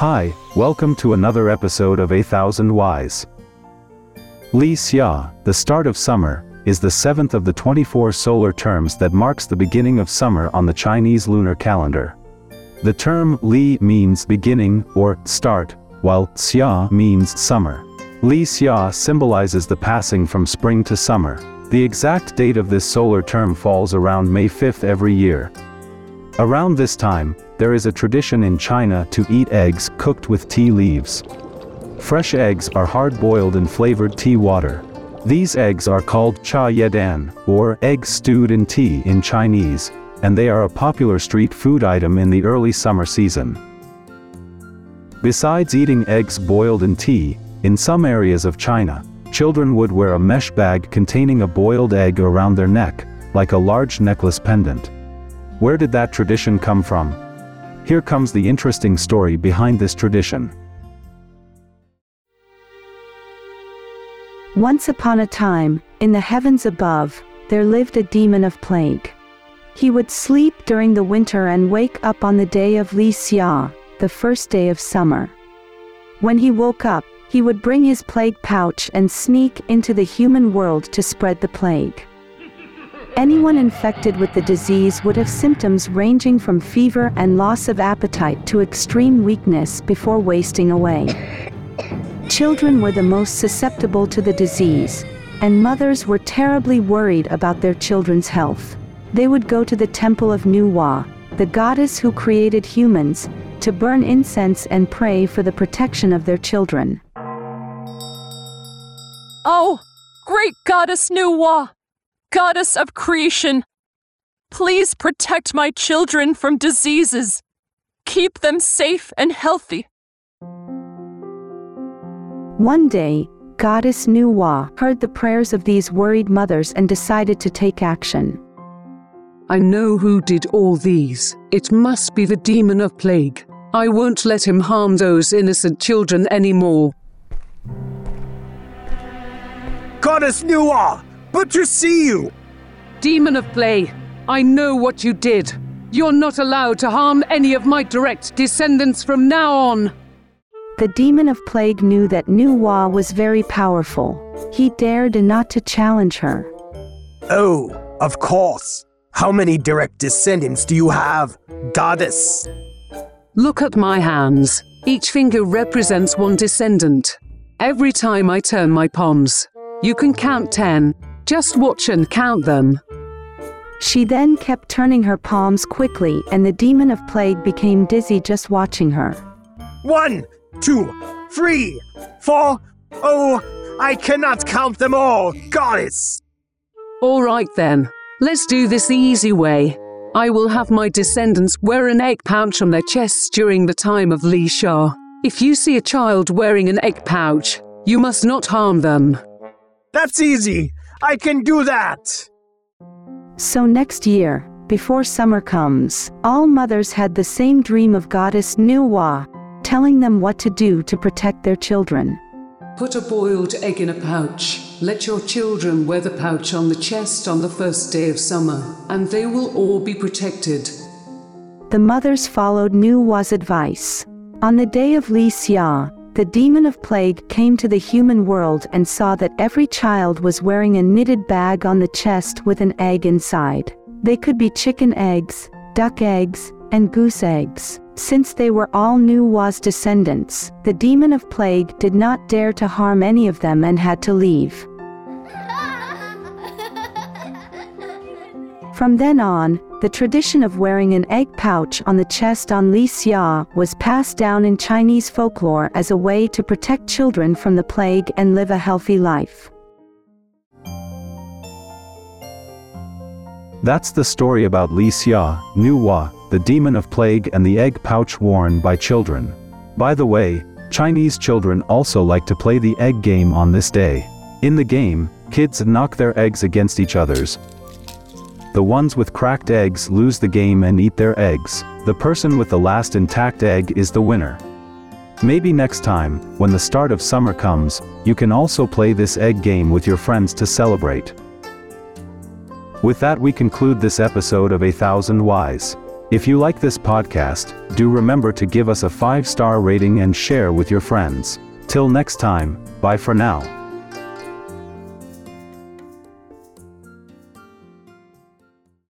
Hi, welcome to another episode of A Thousand Whys. Li Xia, the start of summer, is the seventh of the 24 solar terms that marks the beginning of summer on the Chinese lunar calendar. The term Li means beginning or start, while Xia means summer. Li Xia symbolizes the passing from spring to summer. The exact date of this solar term falls around May 5th every year. Around this time, there is a tradition in China to eat eggs cooked with tea leaves. Fresh eggs are hard-boiled in flavored tea water. These eggs are called cha yedan, or eggs stewed in tea in Chinese, and they are a popular street food item in the early summer season. Besides eating eggs boiled in tea, in some areas of China, children would wear a mesh bag containing a boiled egg around their neck, like a large necklace pendant. Where did that tradition come from? Here comes the interesting story behind this tradition. Once upon a time, in the heavens above, there lived a demon of plague. He would sleep during the winter and wake up on the day of Li Xia, the first day of summer. When he woke up, he would bring his plague pouch and sneak into the human world to spread the plague. Anyone infected with the disease would have symptoms ranging from fever and loss of appetite to extreme weakness before wasting away. Children were the most susceptible to the disease, and mothers were terribly worried about their children's health. They would go to the temple of Nuwa, the goddess who created humans, to burn incense and pray for the protection of their children. Oh, great goddess Nuwa, goddess of creation, please protect my children from diseases. Keep them safe and healthy. One day, Goddess Nuwa heard the prayers of these worried mothers and decided to take action. I know who did all these. It must be the demon of plague. I won't let him harm those innocent children anymore. Goddess Nuwa, but to see you! Demon of plague, I know what you did. You're not allowed to harm any of my direct descendants from now on. The demon of plague knew that Nuwa was very powerful. He dared not to challenge her. Oh, of course. How many direct descendants do you have, goddess? Look at my hands. Each finger represents one descendant. Every time I turn my palms, you can count ten. Just watch and count them. She then kept turning her palms quickly, and the demon of plague became dizzy just watching her. One, two, three, four. Oh, I cannot count them all, goddess! All right then. Let's do this the easy way. I will have my descendants wear an egg pouch on their chests during the time of Li Xia. If you see a child wearing an egg pouch, you must not harm them. That's easy. I can do that. So next year, before summer comes, all mothers had the same dream of goddess Nuwa, telling them what to do to protect their children. Put a boiled egg in a pouch. Let your children wear the pouch on the chest on the first day of summer, and they will all be protected. The mothers followed Nuwa's advice. On the day of Li Xia, the demon of plague came to the human world and saw that every child was wearing a knitted bag on the chest with an egg inside. They could be chicken eggs, duck eggs, and goose eggs. Since they were all Nuwa's descendants, the demon of plague did not dare to harm any of them and had to leave. From then on, the tradition of wearing an egg pouch on the chest on Li Xia was passed down in Chinese folklore as a way to protect children from the plague and live a healthy life. That's the story about Li Xia, Nuwa, the demon of plague and the egg pouch worn by children. By the way, Chinese children also like to play the egg game on this day. In the game, kids knock their eggs against each other's. The ones with cracked eggs lose the game and eat their eggs. The person with the last intact egg is the winner. Maybe next time, when the start of summer comes, you can also play this egg game with your friends to celebrate. With that we conclude this episode of A Thousand Whys. If you like this podcast, do remember to give us a 5-star rating and share with your friends. Till next time, bye for now.